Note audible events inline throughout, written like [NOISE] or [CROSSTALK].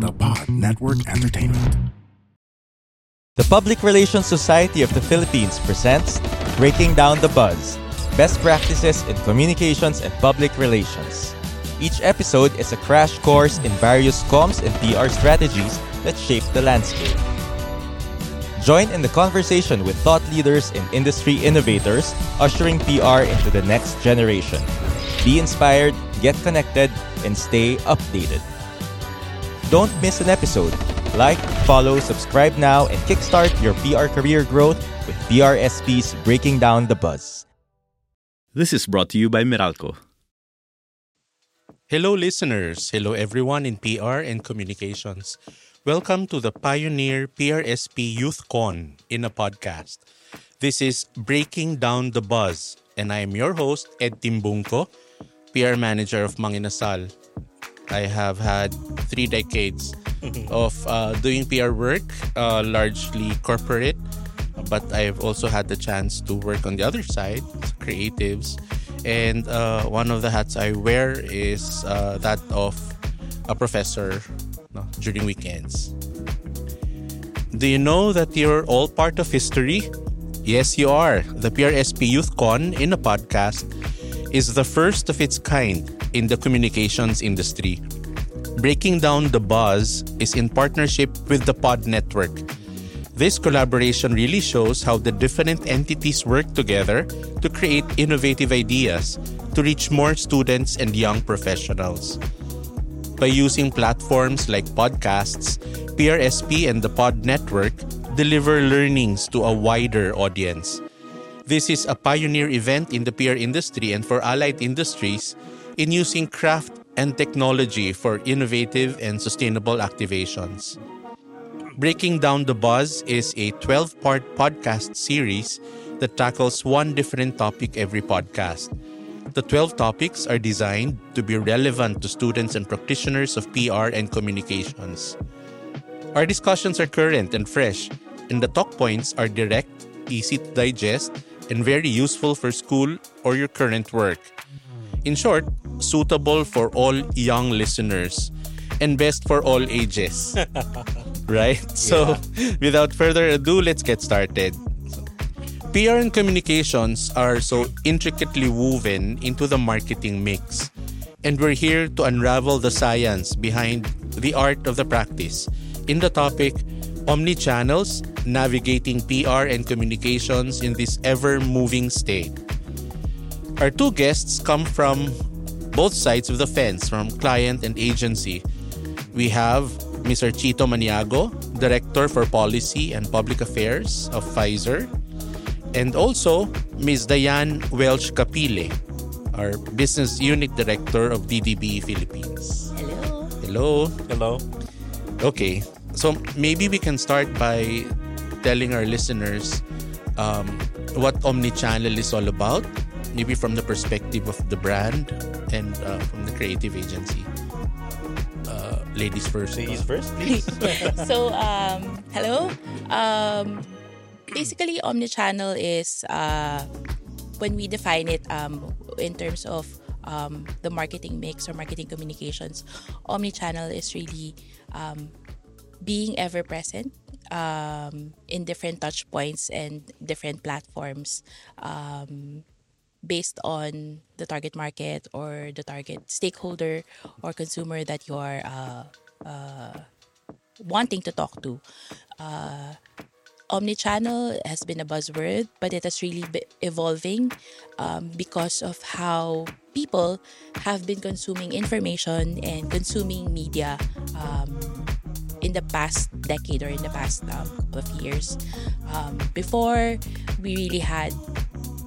The Pod Network Entertainment. The Public Relations Society of the Philippines presents Breaking Down the Buzz Best Practices in Communications and Public Relations. Each episode is a crash course in various comms and PR strategies that shape the landscape. Join in the conversation with thought leaders and industry innovators ushering PR into the next generation. Be inspired, get connected, and stay updated. Don't miss an episode. Like, follow, subscribe now, and kickstart your PR career growth with PRSP's Breaking Down the Buzz. This is brought to you by Meralco. Hello, listeners. Hello, everyone in PR and communications. Welcome to the Pioneer PRSP Youth Con in a podcast. This is Breaking Down the Buzz, and I am your host, Ed Timbungco, PR manager of Mang Inasal. I have had three decades of uh, doing PR work, uh, largely corporate, but I've also had the chance to work on the other side, creatives. And uh, one of the hats I wear is uh, that of a professor no, during weekends. Do you know that you're all part of history? Yes, you are. The PRSP Youth Con in a podcast is the first of its kind in the communications industry. Breaking Down the Buzz is in partnership with the Pod Network. This collaboration really shows how the different entities work together to create innovative ideas to reach more students and young professionals. By using platforms like podcasts, PRSP and the Pod Network deliver learnings to a wider audience. This is a pioneer event in the PR industry and for allied industries in using craft and technology for innovative and sustainable activations. Breaking Down the Buzz is a 12 part podcast series that tackles one different topic every podcast. The 12 topics are designed to be relevant to students and practitioners of PR and communications. Our discussions are current and fresh, and the talk points are direct, easy to digest, and very useful for school or your current work. In short, suitable for all young listeners and best for all ages. [LAUGHS] right? So, without further ado, let's get started. PR and communications are so intricately woven into the marketing mix. And we're here to unravel the science behind the art of the practice in the topic Omnichannels Navigating PR and Communications in this ever moving state. Our two guests come from both sides of the fence, from client and agency. We have Mr. Chito Maniago, Director for Policy and Public Affairs of Pfizer, and also Ms. Diane Welsh Capile, our Business Unit Director of DDB Philippines. Hello. Hello. Hello. Okay, so maybe we can start by telling our listeners um, what omnichannel is all about maybe from the perspective of the brand and uh, from the creative agency. Uh, ladies first. Ladies uh, first, please. [LAUGHS] so um, hello um, basically omnichannel is uh, when we define it um, in terms of um, the marketing mix or marketing communications omnichannel is really um, being ever present um, in different touch points and different platforms um, based on the target market or the target stakeholder or consumer that you are uh, uh, wanting to talk to. Uh, omnichannel has been a buzzword, but it has really been evolving um, because of how people have been consuming information and consuming media um, in the past decade or in the past um, couple of years. Um, before, we really had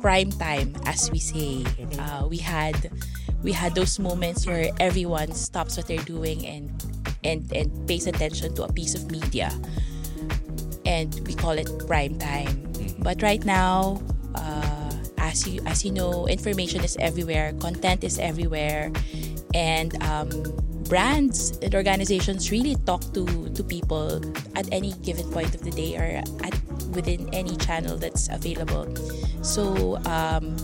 prime time, as we say. Uh, we had we had those moments where everyone stops what they're doing and and and pays attention to a piece of media, and we call it prime time. But right now, uh, as you as you know, information is everywhere, content is everywhere, and um, brands and organizations really talk to to people at any given point of the day or at within any channel that's available. So um,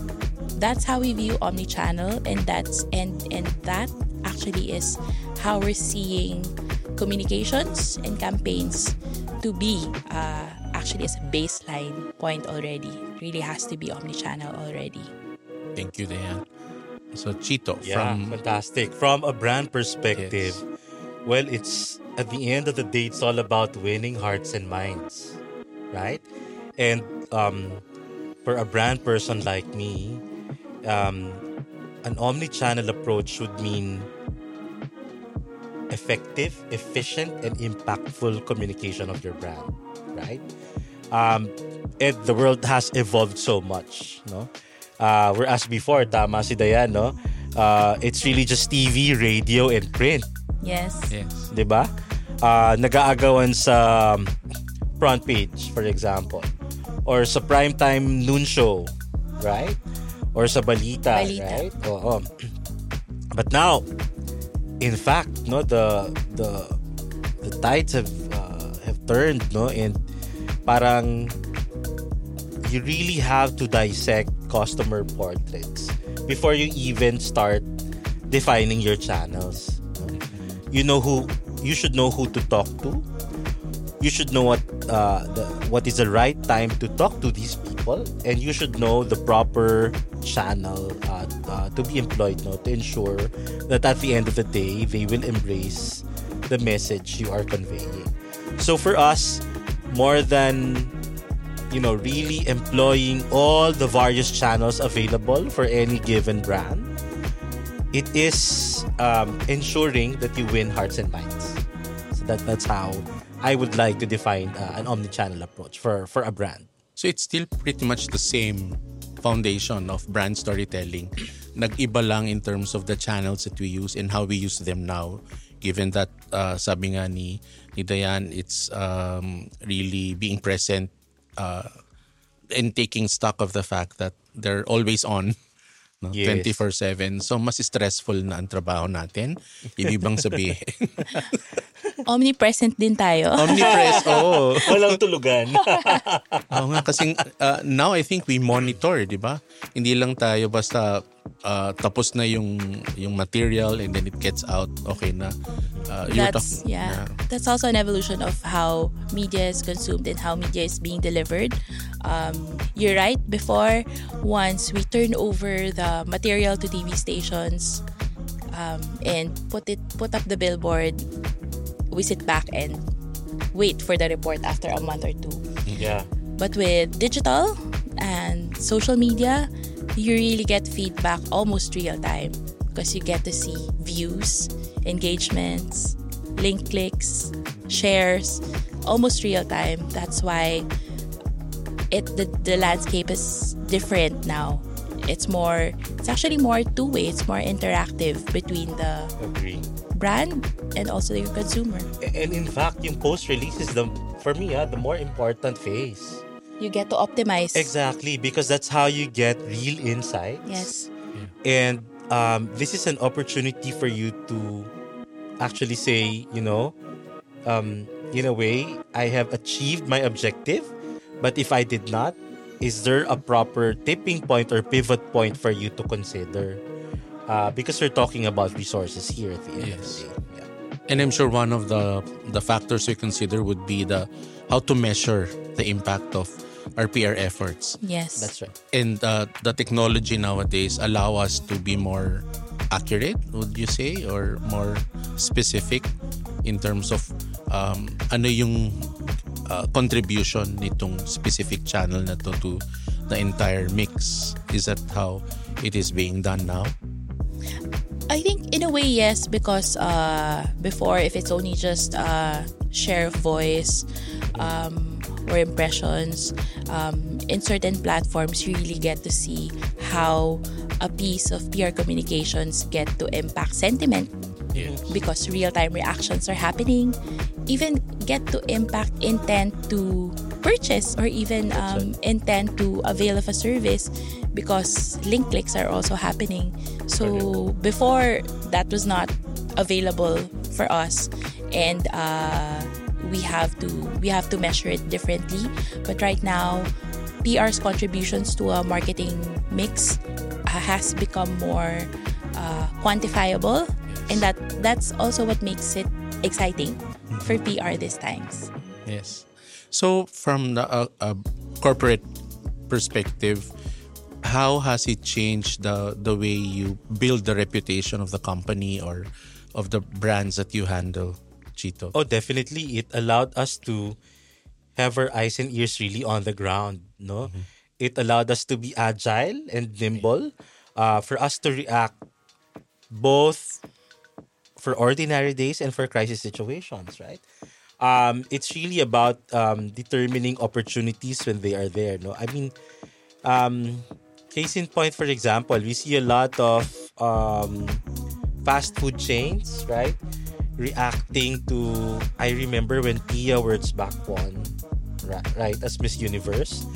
that's how we view omnichannel, and that's and and that actually is how we're seeing communications and campaigns to be uh, actually as a baseline point already. Really has to be omnichannel already. Thank you, Diane. So Chito Yeah, from fantastic. From a brand perspective, Yes. well, it's at the end of the day, it's all about winning hearts and minds, right? And um, for a brand person like me, um, an omni-channel approach would mean effective, efficient, and impactful communication of your brand, right? Um, and the world has evolved so much, no? Uh, whereas before, tama si Dayan, no? Uh, it's really just TV, radio, and print, Yes. yes. di ba? Uh, nag-aagawan sa front page, for example. Or sa primetime noon show, right? Or sa balita, Balita. right? Oo. But now, in fact, no, the the the tides have uh, have turned, no, and parang you really have to dissect customer portraits before you even start defining your channels. You know who you should know who to talk to. You should know what uh, the, what is the right time to talk to these people, and you should know the proper channel uh, uh, to be employed, no, to ensure that at the end of the day they will embrace the message you are conveying. So for us, more than you know, really employing all the various channels available for any given brand, it is um, ensuring that you win hearts and minds. So that that's how I would like to define uh, an omni-channel approach for for a brand. So it's still pretty much the same foundation of brand storytelling. Nag-iba lang in terms of the channels that we use and how we use them now. Given that, uh, sabi nga ni, ni Diane, it's um, really being present uh, and taking stock of the fact that they're always on. No? Yes. 24-7. So, mas stressful na ang trabaho natin. Ibig bang sabihin? [LAUGHS] Omnipresent din tayo. Omnipress, [LAUGHS] oo. Walang tulugan. [LAUGHS] Oo nga, kasi uh, now I think we monitor, di ba? Hindi lang tayo basta uh, tapos na yung yung material and then it gets out, okay na. Uh, you're that's talk- yeah. That's also an evolution of how media is consumed and how media is being delivered. Um, you're right. Before, once we turn over the material to TV stations um, and put it put up the billboard, we sit back and wait for the report after a month or two. yeah. But with digital and social media, you really get feedback almost real time because you get to see views, engagements, link clicks, shares, almost real time. That's why it the, the landscape is different now. It's more it's actually more two-way, it's more interactive between the Agree. Brand and also your consumer. And in fact, yung post-release is the, for me, ah, the more important phase. You get to optimize. Exactly, because that's how you get real insights. Yes. And um, this is an opportunity for you to actually say, you know, um, in a way, I have achieved my objective, but if I did not, is there a proper tipping point or pivot point for you to consider? Uh, because we're talking about resources here at the end Yes. of the day. Yeah. And I'm sure one of the the factors we consider would be the how to measure the impact of our PR efforts. Yes. That's right. And uh, the technology nowadays allow us to be more accurate, would you say, or more specific in terms of um, ano yung uh, contribution nitong specific channel na to to the entire mix. Is that how it is being done now? I think in a way yes because uh, before if it's only just uh, share of voice um, or impressions um, in certain platforms you really get to see how a piece of PR communications get to impact sentiment. Because real-time reactions are happening even get to impact intent to purchase or even um, intent to avail of a service because link clicks are also happening. So before that was not available for us. And uh, we have to we have to measure it differently. But right now PR's contributions to a marketing mix uh, has become more uh, quantifiable. And that that's also what makes it exciting for PR these times. Yes. So, from the uh, uh, corporate perspective, how has it changed the the way you build the reputation of the company or of the brands that you handle, Chito? Oh, definitely. It allowed us to have our eyes and ears really on the ground. No, it allowed us to be agile and nimble, uh, for us to react both for ordinary days and for crisis situations. Right. Um, it's really about um, determining opportunities when they are there. No, I mean, um, case in point, for example, we see a lot of um, fast food chains, right? Reacting to, I remember when Tia Wurzbach won, ra- right, as Miss Universe,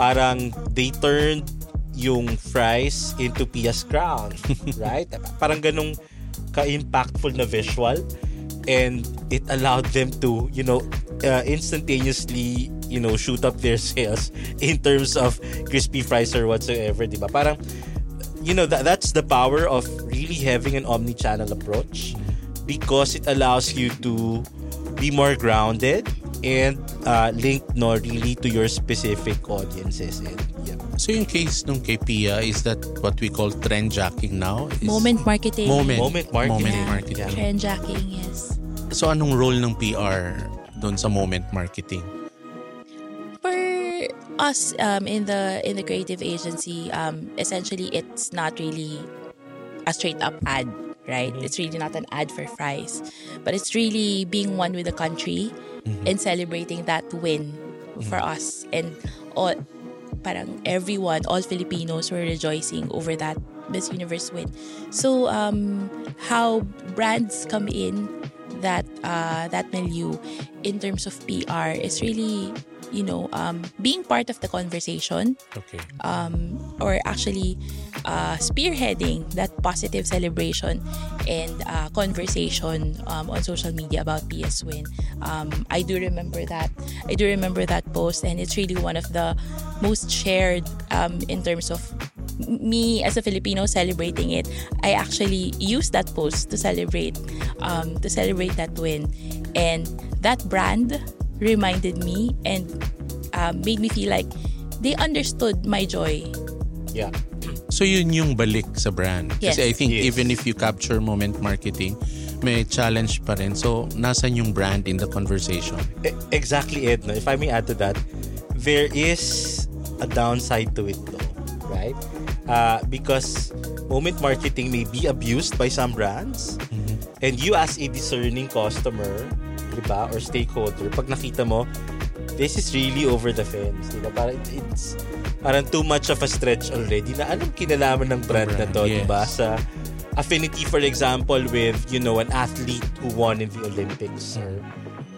parang they turned yung fries into Pia's crown, [LAUGHS] right? Parang ganong ka-impactful na visual and it allowed them to, you know, uh, instantaneously, you know, shoot up their [LAUGHS] sales in terms of crispy fries or whatsoever, di ba? Parang, you know, that, that's the power of really having an omni-channel approach because it allows you to be more grounded and uh, linked no really to your specific audiences and yeah. So, yung case nung kay Pia, is that what we call trend jacking now? Is moment marketing Moment. Moment marketing. Moment Yeah. marketing. trend jacking yes So, anong role ng PR doon sa moment marketing? Us um, in the in the creative agency um, essentially it's not really a straight up ad right? It's really not an ad for fries but it's really being one with the country and celebrating that win for us. And all parang everyone all Filipinos were rejoicing over that Miss Universe win. So um, how brands come in that uh, that milieu in terms of PR is really you know um, being part of the conversation Okay. um, or actually uh, spearheading that positive celebration and uh, conversation um, on social media about Pia's Win. Um, I do remember that. I do remember that post, and it's really one of the most shared um, in terms of me as a Filipino celebrating it. I actually used that post to celebrate um, to celebrate that win, and that brand reminded me and um, made me feel like they understood my joy. Yeah. So yun yung balik sa brand. Yes. Kasi I think Yes. even if you capture moment marketing, may challenge pa rin. So, nasan yung brand in the conversation? E- exactly. No? If I may add to that, there is a downside to it though, right? Uh, because moment marketing may be abused by some brands and you as a discerning customer, di ba, or stakeholder, pag nakita mo, this is really over the fence, di ba? Parang it's parang too much of a stretch already na anong kinalaman ng brand, na to, di ba? yes. Sa affinity, for example, with, you know, an athlete who won in the Olympics or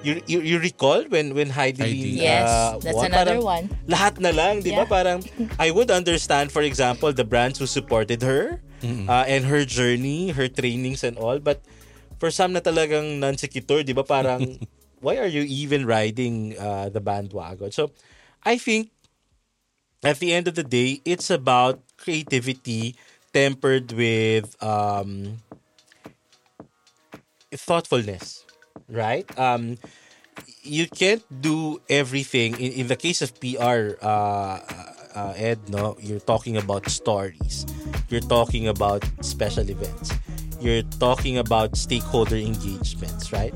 you, you, you recall when when Heidi, Heidi. Yes, uh, that's won? another Parang one. Lahat na lang, di ba? Yeah. Parang I would understand, for example, the brands who supported her uh, and her journey, her trainings and all. But for some na talagang non-sequitur, di ba? Parang [LAUGHS] why are you even riding uh, the bandwagon? So I think at the end of the day, it's about creativity tempered with um, thoughtfulness, right? Um, you can't do everything. In, in the case of PR, uh, uh, Ed, no, you're talking about stories. You're talking about special events. You're talking about stakeholder engagements, right?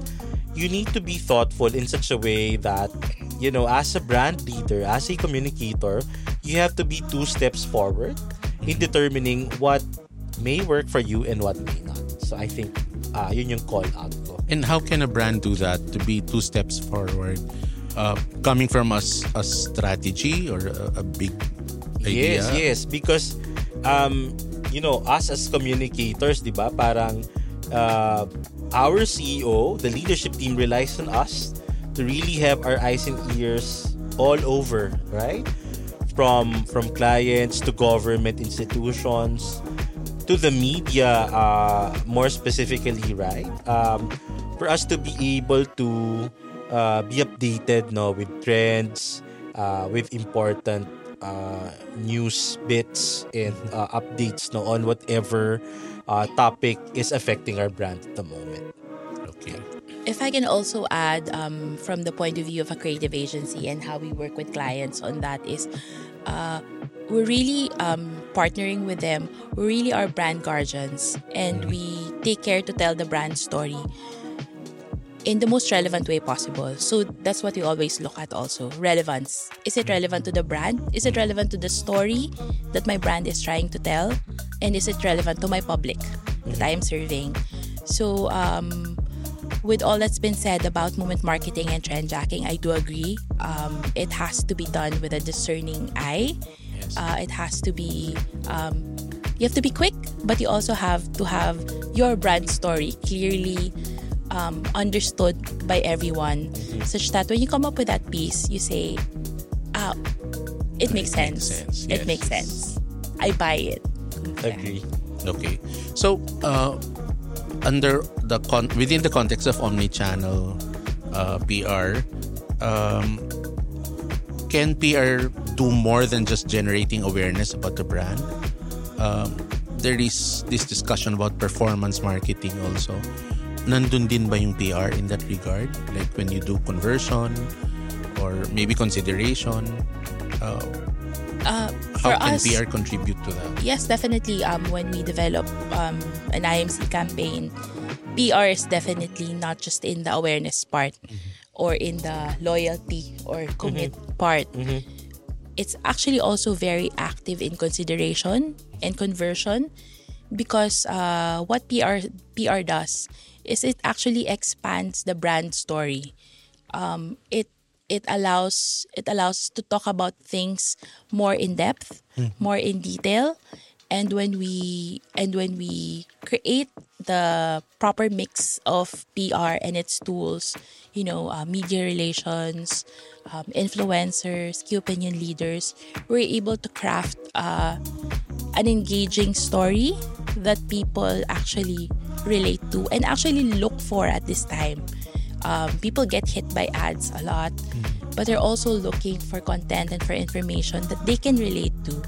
You need to be thoughtful in such a way that, you know, as a brand leader, as a communicator, you have to be two steps forward in determining what may work for you and what may not. So I think uh, yun yung call out ko. And how can a brand do that to be two steps forward? Uh, coming from us a strategy or a, a big idea? Yes, yes. Because, um, you know, us as communicators, di ba, parang uh, our CEO, the leadership team relies on us to really have our eyes and ears all over, right? From from clients to government institutions to the media, uh, more specifically, right? Um, for us to be able to uh, be updated no, with trends, uh, with important uh, news bits and uh, updates no, on whatever uh, topic is affecting our brand at the moment. Okay. If I can also add um, from the point of view of a creative agency and how we work with clients on that is uh, we're really um, partnering with them. We really are brand guardians and we take care to tell the brand story in the most relevant way possible. So that's what we always look at also. Relevance. Is it relevant to the brand? Is it relevant to the story that my brand is trying to tell? And is it relevant to my public that I am serving? So um, with all that's been said about moment marketing and trend jacking, I do agree. Um, it has to be done with a discerning eye. Uh, it has to be. Um, you have to be quick, but you also have to have your brand story clearly um, understood by everyone, such that when you come up with that piece, you say, "Ah, it makes sense. sense, It makes sense. I buy it." Agree. Okay. So, uh, under the con- within the context of omni-channel uh, PR, um, can PR do more than just generating awareness about the brand? Um, there is this discussion about performance marketing also. Nandun din ba yung PR in that regard? Like when you do conversion or maybe consideration? Uh, Uh, how can us, PR contribute to that? Yes, definitely. Um, when we develop um, an IMC campaign, PR is definitely not just in the awareness part or in the loyalty or commit part. It's actually also very active in consideration and conversion because uh, what PR PR does is it actually expands the brand story. Um, it it allows it allows us to talk about things more in depth, more in detail, and when we and when we create the proper mix of PR and its tools, you know, uh, media relations, um, influencers, key opinion leaders, we're able to craft uh, an engaging story that people actually relate to and actually look for at this time. Um, people get hit by ads a lot, but they're also looking for content and for information that they can relate to.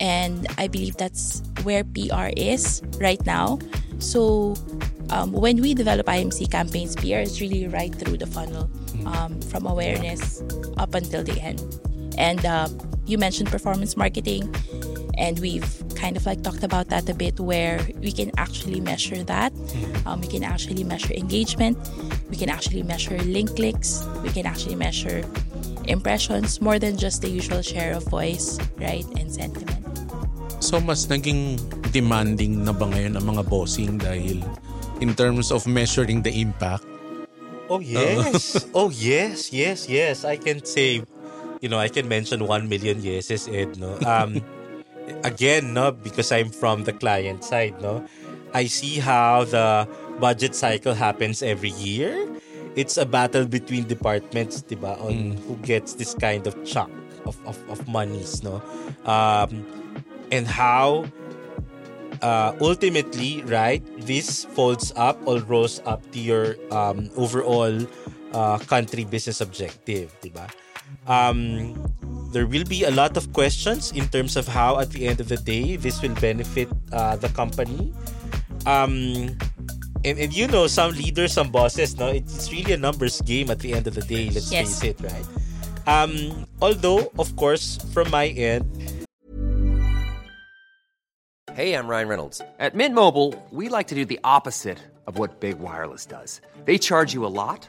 And I believe that's where PR is right now. So um, when we develop IMC campaigns, PR is really right through the funnel um, from awareness up until the end. And uh, you mentioned performance marketing, and we've kind of like talked about that a bit where we can actually measure that. Um, we can actually measure engagement. We can actually measure link clicks. We can actually measure impressions more than just the usual share of voice, right, and sentiment. So mas naging demanding na ba ngayon ang mga bossing dahil in terms of measuring the impact? Oh yes. [LAUGHS] oh yes, yes, yes. I can say, you know, I can mention one million yeses, Ed. No, um, again, no, because I'm from the client side. No, I see how the budget cycle happens every year, it's a battle between departments, ba, on who gets this kind of chunk of of, of monies, no? Um, and how uh, ultimately, right, this folds up or rolls up to your um, overall uh, country business objective, diba? Um, there will be a lot of questions in terms of how, at the end of the day, this will benefit uh, the company. Um, and, and you know, some leaders, some bosses, no, it's really a numbers game at the end of the day. Let's Yes. face it, right? Um, although, of course, from my end, Hey, I'm Ryan Reynolds. At Mint Mobile, we like to do the opposite of what Big Wireless does. They charge you a lot,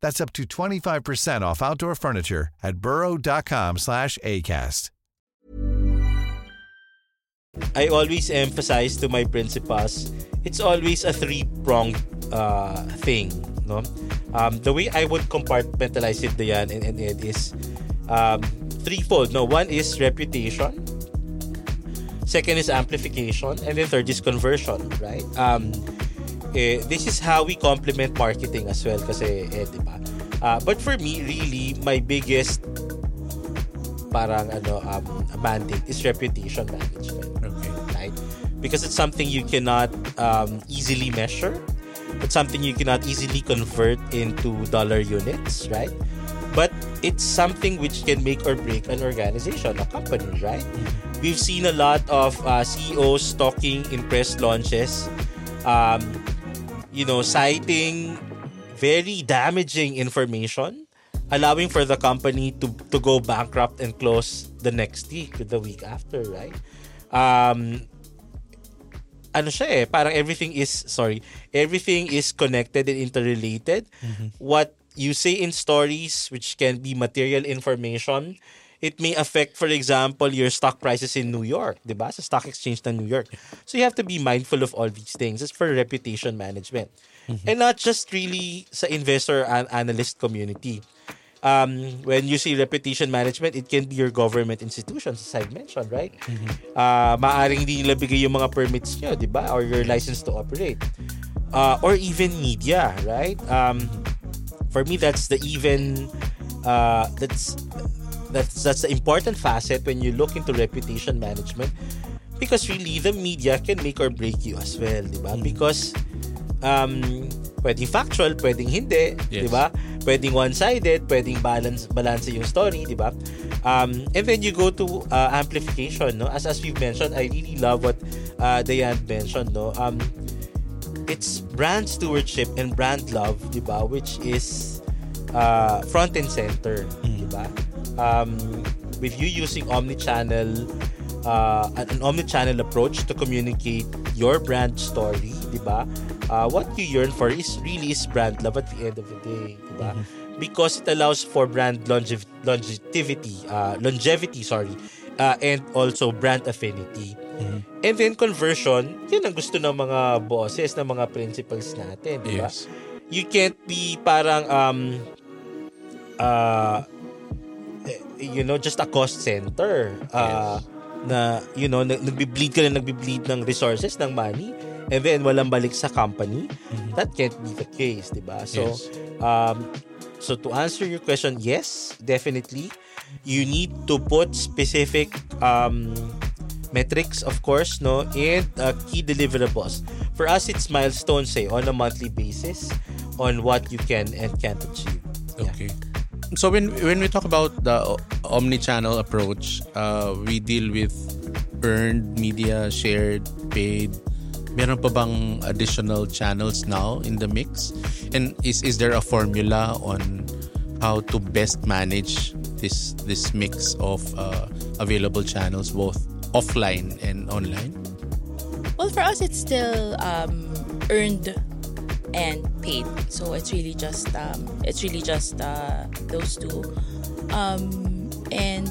That's up to 25% off outdoor furniture at burrow.com slash ACAST. I always emphasize to my principals, it's always a three-pronged uh, thing. No? Um, the way I would compartmentalize it, Diane and, and um, threefold. No, one is reputation, second is amplification, and then third is conversion, right? Um, eh, this is how we complement marketing as well kasi eh, di ba? Uh, but for me, really, my biggest parang ano um, mandate is reputation management. Okay. Right? Because it's something you cannot um, easily measure. It's something you cannot easily convert into dollar units, right? But it's something which can make or break an organization, a company, right? We've seen a lot of uh, CEOs talking in press launches, um, you know, citing very damaging information, allowing for the company to, to go bankrupt and close the next week, the week after, right? Um, ano siya eh, parang everything is, sorry, everything is connected and interrelated. What you say in stories, which can be material information, it may affect, for example, your stock prices in New York, di ba? Sa stock exchange ng New York. So you have to be mindful of all these things. It's for reputation management. And not just really sa investor and analyst community. Um, when you see reputation management, it can be your government institutions, as I've mentioned, right? Uh, maaring di nila bigay yung mga permits nyo, di ba? Or your license to operate. Uh, or even media, right? Um, for me, that's the even, uh, that's, that's, that's the important facet when you look into reputation management because really, the media can make or break you as well, di ba? Because um, pwedeng factual, pwedeng hindi, Yes. di ba? Pwedeng one-sided, pwedeng balance balance yung story, di ba? Um, and then you go to uh, amplification, no? As as we've mentioned, I really love what uh, Diane mentioned, no? Um, it's brand stewardship and brand love, di ba? Which is uh, front and center, di ba? Um, with you using omni-channel uh, an an omni-channel approach to communicate your brand story, di ba? Uh, what you yearn for is really is brand love at the end of the day, di ba? Because it allows for brand longev- longevity, uh, longevity, sorry, uh, and also brand affinity. And then conversion, yun ang gusto ng mga bosses, ng mga principals natin, di ba? Yes. You can't be parang um uh you know just a cost center. Uh na you know nag- nagbi-bleed ka na nagbi-bleed ng resources ng money and then walang balik sa company. That can't be the case di ba? So Yes. um so to answer your question yes definitely. You need to put specific um metrics of course no? And uh, key deliverables. For us it's milestones say on a monthly basis on what you can and can't achieve. Okay. So when when we talk about the omni-channel approach, uh, we deal with earned media, shared, paid. Meron pa bang additional channels now in the mix? And is is there a formula on how to best manage this this mix of uh, available channels both offline and online? Well, for us, it's still um, earned and paid. So it's really just um, it's really just uh, those two. Um, and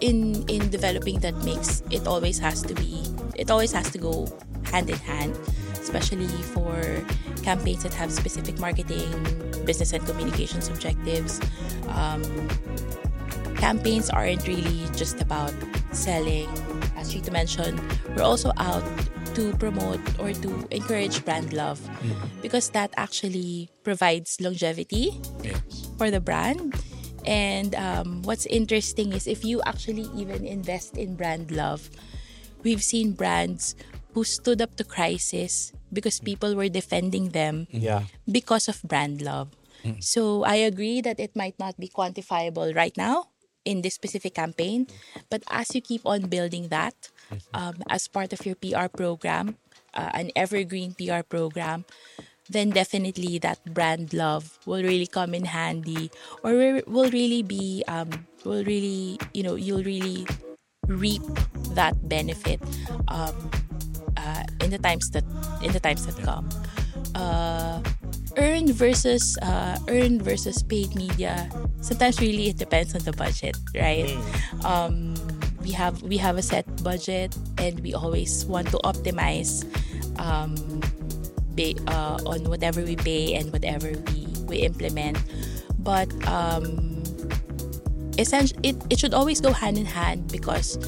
in in developing that mix, it always has to be it always has to go hand in hand, especially for campaigns that have specific marketing, business and communications objectives. Um, campaigns aren't really just about selling. As Rita mentioned, we're also out to promote or to encourage brand love mm. because that actually provides longevity for the brand. And um, what's interesting is if you actually even invest in brand love, we've seen brands who stood up to crisis because mm. people were defending them mm. Yeah. because of brand love. So I agree that it might not be quantifiable right now in this specific campaign, but as you keep on building that um, as part of your PR program, uh, an evergreen PR program, then definitely that brand love will really come in handy, or will- really be um, will really you know you'll really reap that benefit um, uh, in the times that in the times that come. Uh, earned versus uh, earned versus paid media. Sometimes really it depends on the budget, right? Um, we have we have a set budget, and we always want to optimize um, ba- uh, on whatever we pay and whatever we we implement. But um, essentially, it, it should always go hand in hand because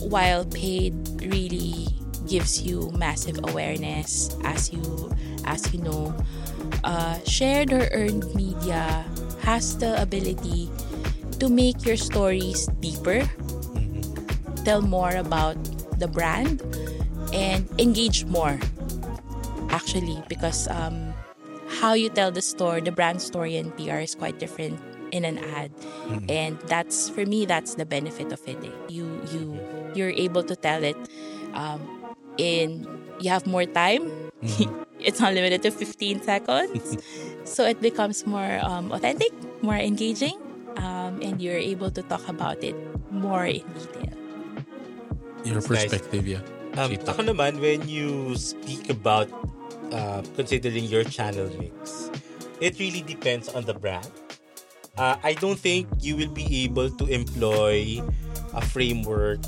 while paid really gives you massive awareness as you as you know uh, shared or earned media has the ability to make your stories deeper tell more about the brand and engage more actually because um, how you tell the story the brand story in pr is quite different in an ad. And that's for me that's the benefit of it. Eh. you you you're able to tell it um, in you have more time. [LAUGHS] It's not limited to 15 seconds. [LAUGHS] So it becomes more um, authentic more engaging um, and you're able to talk about it more in detail Your That's nice. perspective, yeah. Um, Chito. ako naman, when you speak about uh, considering your channel mix, it really depends on the brand. Uh, I don't think you will be able to employ a framework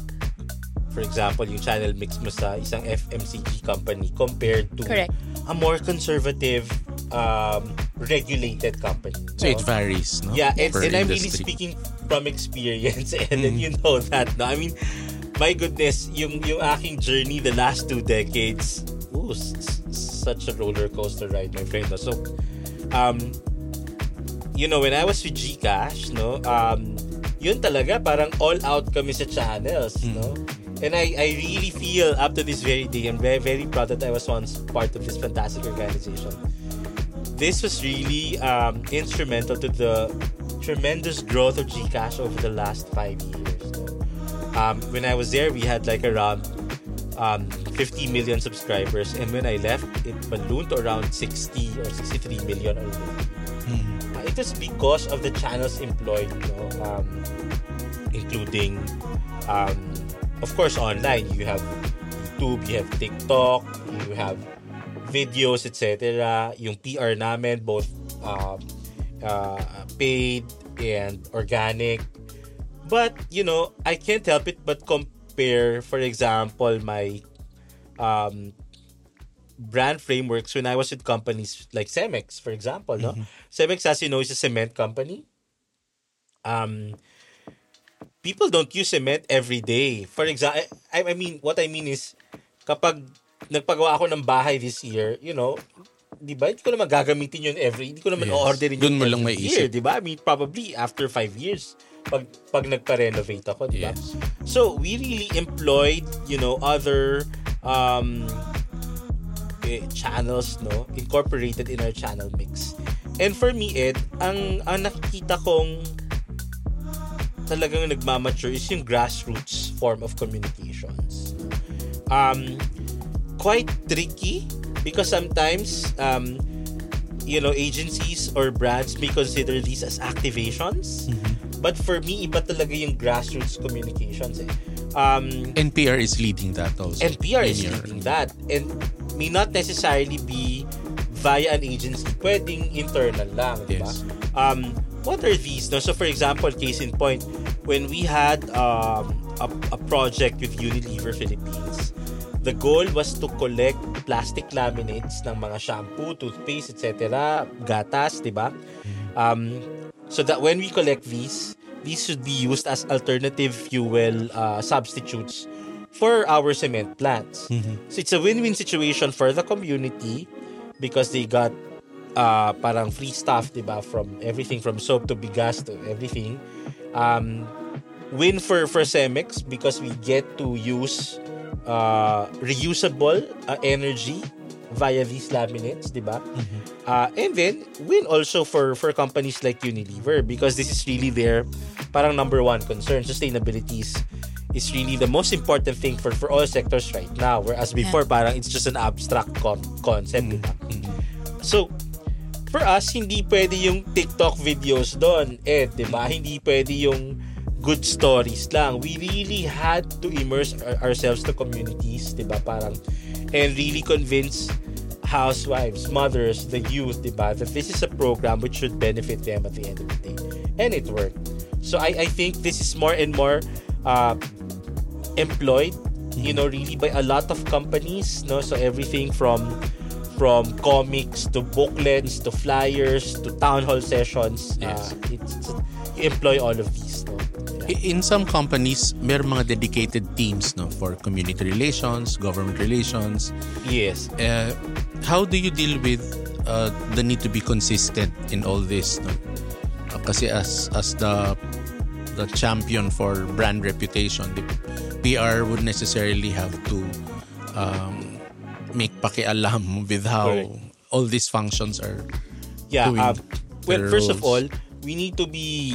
for example, yung channel mix mo sa isang FMCG company compared to Correct. a more conservative um, regulated company. So no? it varies, no? Yeah, and, and I'm really speaking from experience [LAUGHS] and then Mhm. you know that. No? I mean, my goodness, yung, yung aking journey the last two decades, ooh, s- such a roller coaster ride, my friend. No? So, um, you know, when I was with GCash, no, um, yun talaga, parang all out kami sa channels, no? And I, I really feel up to this very day, I'm very, very proud that I was once part of this fantastic organization. This was really um, instrumental to the tremendous growth of GCash over the last five years. no? Um, when I was there, we had like around um, 50 million subscribers, and when I left, it ballooned to around 60 or 63 million already. Uh, it was because of the channels employed, you know, um, including, um, of course, online. You have YouTube, you have TikTok, you have videos, etc. Yung PR namin, both um, uh, paid and organic. But, you know, I can't help it but compare, for example, my um, brand frameworks when I was with companies like Cemex, for example. No? Cemex, as you know, is a cement company. Um, people don't use cement every day. For example, I, I mean, what I mean is, kapag nagpagawa ako ng bahay this year, you know, di ba, hindi ko naman gagamitin yun every, hindi ko naman Yes. orderin Doon yun mo lang maiisip. year, di ba? I mean, probably after five years, pag, pag nagpa-renovate ako, di ba? So, we really employed, you know, other um, eh, channels, no? Incorporated in our channel mix. And for me, Ed, ang, ang nakikita kong talagang nagmamature is yung grassroots form of communications. Um, quite tricky because sometimes, um, you know, agencies or brands may consider these as activations. But for me, iba talaga yung grassroots communications eh. Um, NPR is leading that also. NPR is in your- leading that. And may not necessarily be via an agency. Pwedeng internal lang, di ba? Um, what are these? No? So for example, case in point, when we had um, a, a project with Unilever Philippines, the goal was to collect plastic laminates ng mga shampoo, toothpaste, etc., gatas, di ba? Um, so that when we collect these, these should be used as alternative fuel uh, substitutes for our cement plants. So it's a win-win situation for the community because they got uh, parang free stuff, di ba? From everything from soap to bigas to everything. Um, win for, for Cemex because we get to use uh, reusable uh, energy via these laminates, di ba? Uh, and then, win also for, for companies like Unilever because this is really their parang number one concern. Sustainability is, is really the most important thing for, for all sectors right now. Whereas before, parang it's just an abstract con- concept, di ba? So, for us, hindi pwede yung TikTok videos doon, eh, di ba? Hindi pwede yung good stories lang. We really had to immerse our- ourselves to communities, di ba? Parang, and really convince housewives, mothers, the youth, di ba? That this is a program which should benefit them at the end of the day. And it worked. So I, I think this is more and more uh, employed, you know, really by a lot of companies, no? So everything from from comics to booklets to flyers to town hall sessions. Yes. Uh, it's, it's- employ all of these. No? In some companies, may mga dedicated teams no for community relations, government relations. Yes. Uh, how do you deal with uh, the need to be consistent in all this? No? Uh, kasi as as the the champion for brand reputation, the PR would necessarily have to um, make pakialam [LAUGHS] with how Correct. all these functions are Yeah. doing Um, well, first of all. We need to be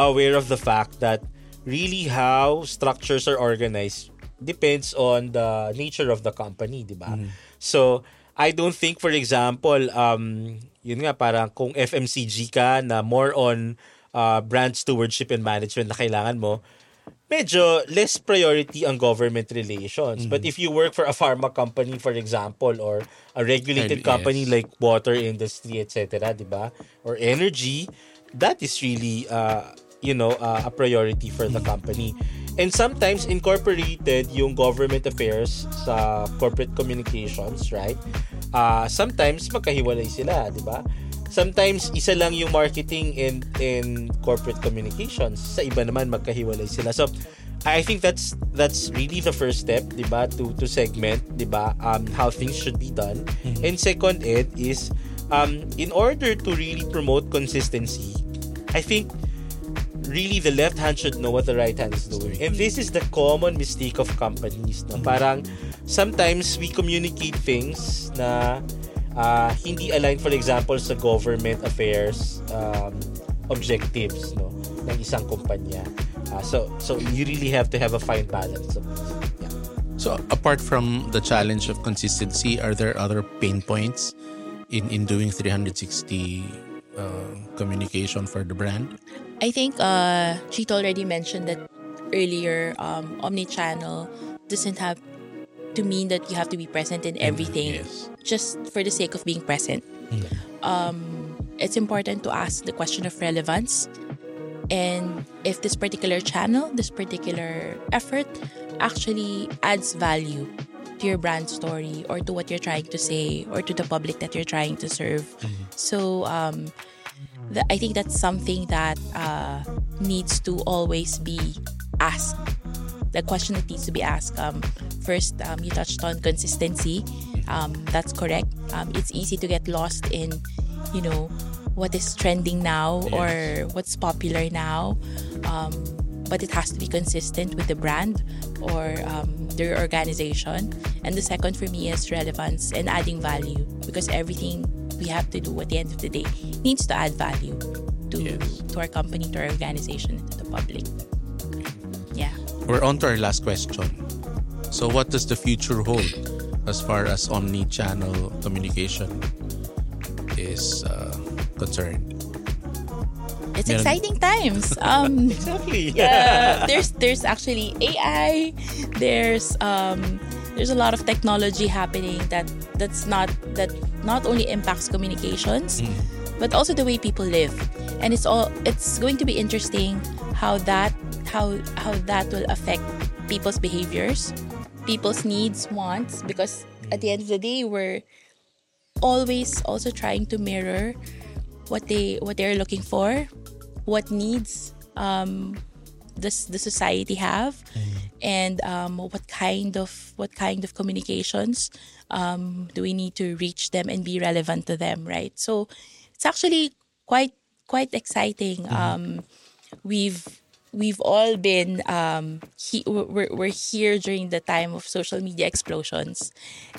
aware of the fact that really how structures are organized depends on the nature of the company, di ba? So, I don't think, for example, um, yun nga, parang kung FMCG ka na more on uh, brand stewardship and management na kailangan mo, medyo less priority ang government relations. But if you work for a pharma company, for example, or a regulated And- company yes. like water industry, etc., di ba? Or energy, that is really, uh, you know, uh, a priority for the company. And sometimes incorporated yung government affairs sa corporate communications, right? Uh, sometimes magkahiwalay sila, di ba? Sometimes isa lang yung marketing and and corporate communications. Sa iba naman magkahiwalay sila. So I think that's that's really the first step, 'di ba, to to segment, 'di ba, um how things should be done. And second ed is um in order to really promote consistency, I think really the left hand should know what the right hand is doing. And this is the common mistake of companies. No? Parang sometimes we communicate things na uh, hindi aligned, for example, sa government affairs um, objectives no ng isang kumpanya. Uh, so so you really have to have a fine balance of this. So apart from the challenge of consistency, are there other pain points in in doing 360 uh, communication for the brand? I think uh, already mentioned that earlier. Um, omni-channel doesn't have to mean that you have to be present in everything Yes. just for the sake of being present. Um, it's important to ask the question of relevance and if this particular channel, this particular effort actually adds value to your brand story or to what you're trying to say or to the public that you're trying to serve. So um, th- I think that's something that uh, needs to always be asked the question that needs to be asked. Um, first, um, you touched on consistency. Um, that's correct. Um, it's easy to get lost in, you know, what is trending now yes. or what's popular now. But it has to be consistent with the brand or um, their organization. And the second for me is relevance and adding value because everything we have to do at the end of the day needs to add value to, yes. to our company, to our organization, to the public. Yeah. We're on to our last question. So, what does the future hold as far as omni channel communication is uh, concerned? It's exciting times. [LAUGHS] Um, exactly. Yeah. there's there's actually AI. There's um, there's a lot of technology happening that that's not that not only impacts communications, mm. but also the way people live. And it's all it's going to be interesting how that how how that will affect people's behaviors, people's needs, wants. Because at the end of the day, we're always also trying to mirror what they what they're looking for what needs um, does the society have, mm. and um, what kind of what kind of communications um, do we need to reach them and be relevant to them, right? So it's actually quite quite exciting. Mm. we've we've all been um, he, we're, we're here during the time of social media explosions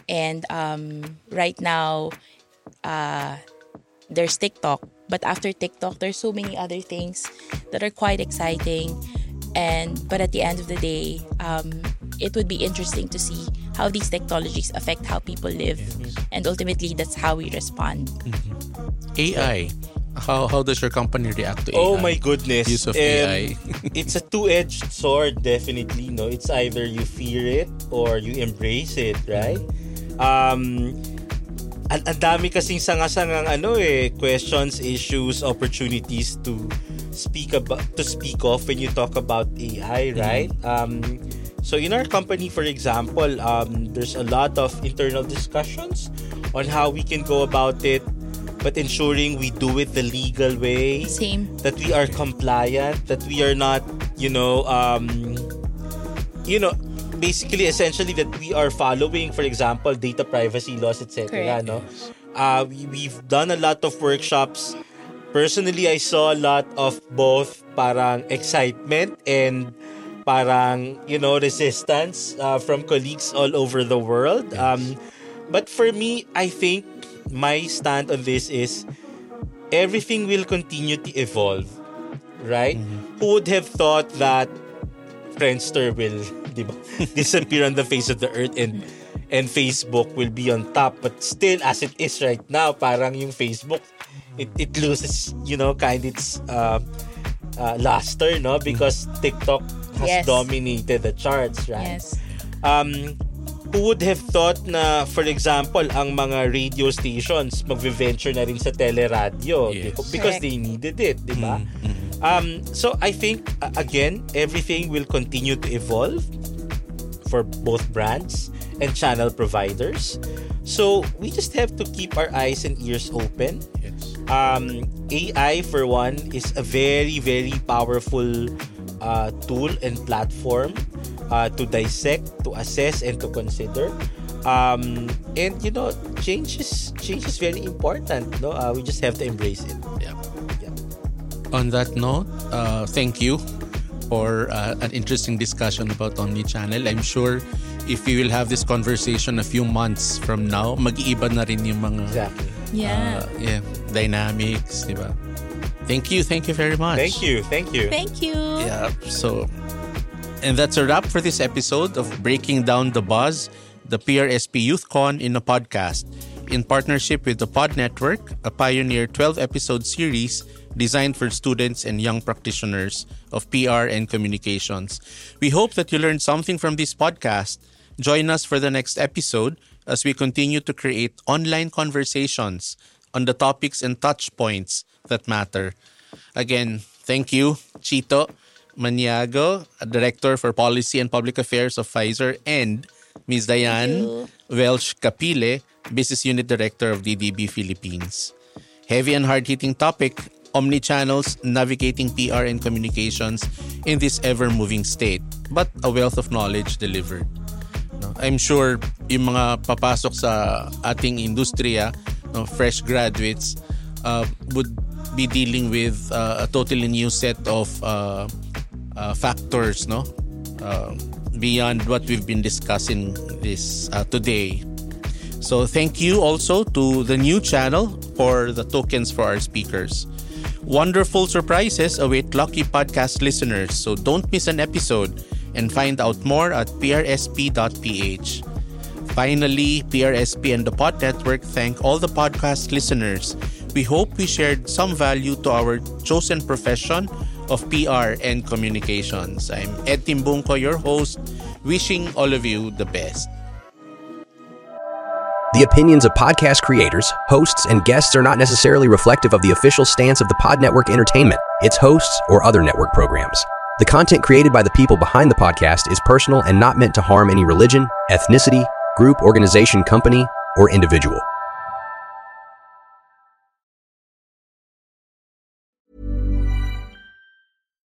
and um, right now uh, there's tiktok but after TikTok, there's so many other things that are quite exciting. And but at the end of the day, um, it would be interesting to see how these technologies affect how people live, and ultimately, that's how we respond. Mm-hmm. AI. How, how does your company react to AI? Oh my goodness. Use of um, AI. it's a two-edged sword, definitely. No, it's either you fear it or you embrace it, right? Mm-hmm. Um, ang, ang dami kasing sanga-sangang ano eh, questions, issues, opportunities to speak about to speak of when you talk about AI, mm-hmm. right? Mm-hmm. Um, so in our company, for example, um, there's a lot of internal discussions on how we can go about it, but ensuring we do it the legal way. Same. That we are compliant, that we are not, you know, um, you know, basically essentially that we are following for example data privacy laws etc no? Uh, we, we've done a lot of workshops. Personally I saw a lot of both parang excitement and parang you know resistance uh, from colleagues all over the world. Um, but for me I think my stand on this is everything will continue to evolve right? Mm-hmm. who would have thought that Friendster will diba? [LAUGHS] disappear on the face of the earth and and Facebook will be on top but still as it is right now parang yung Facebook it, it loses you know kind its uh, uh, luster no because TikTok has yes. dominated the charts right yes um who would have thought na for example ang mga radio stations magve-venture na rin sa teleradio yes. because Correct. they needed it di ba mm-hmm. Um, so I think uh, again everything will continue to evolve for both brands and channel providers. So we just have to keep our eyes and ears open. Yes. Um, AI for one is a very very powerful uh, tool and platform uh, to dissect, to assess, and to consider. Um, and you know, change is change is very important. No, uh, we just have to embrace it. Yeah on that note, uh, thank you for uh, an interesting discussion about omni-channel. I'm sure if we will have this conversation a few months from now, mag-iiba na rin yung mga exactly. yeah. Uh, yeah, dynamics, di ba? Thank you, thank you very much. Thank you, thank you. Thank you. Yeah, so and that's a wrap for this episode of Breaking Down the Buzz, the PRSP YouthCon in a podcast in partnership with the Pod Network, a pioneer 12 episode series designed for students and young practitioners of PR and communications. We hope that you learned something from this podcast. Join us for the next episode as we continue to create online conversations on the topics and touch points that matter. Again, thank you, Chito Maniago, Director for Policy and Public Affairs of Pfizer, and Ms. Diane Welsh Capile, Business Unit Director of DDB Philippines. Heavy and hard hitting topic omnichannels navigating PR and communications in this ever-moving state, but a wealth of knowledge delivered. I'm sure yung mga papasok sa ating industriya, no, fresh graduates, uh, would be dealing with uh, a totally new set of uh, uh, factors, no, uh, beyond what we've been discussing this uh, today. So thank you also to the new channel for the tokens for our speakers. Wonderful surprises await lucky podcast listeners, so don't miss an episode and find out more at prsp.ph. Finally, PRSP and the Pod Network thank all the podcast listeners. We hope we shared some value to our chosen profession of PR and communications. I'm Ed Timbungco, your host, wishing all of you the best. The opinions of podcast creators, hosts, and guests are not necessarily reflective of the official stance of the Pod Network Entertainment, its hosts, or other network programs. The content created by the people behind the podcast is personal and not meant to harm any religion, ethnicity, group, organization, company, or individual.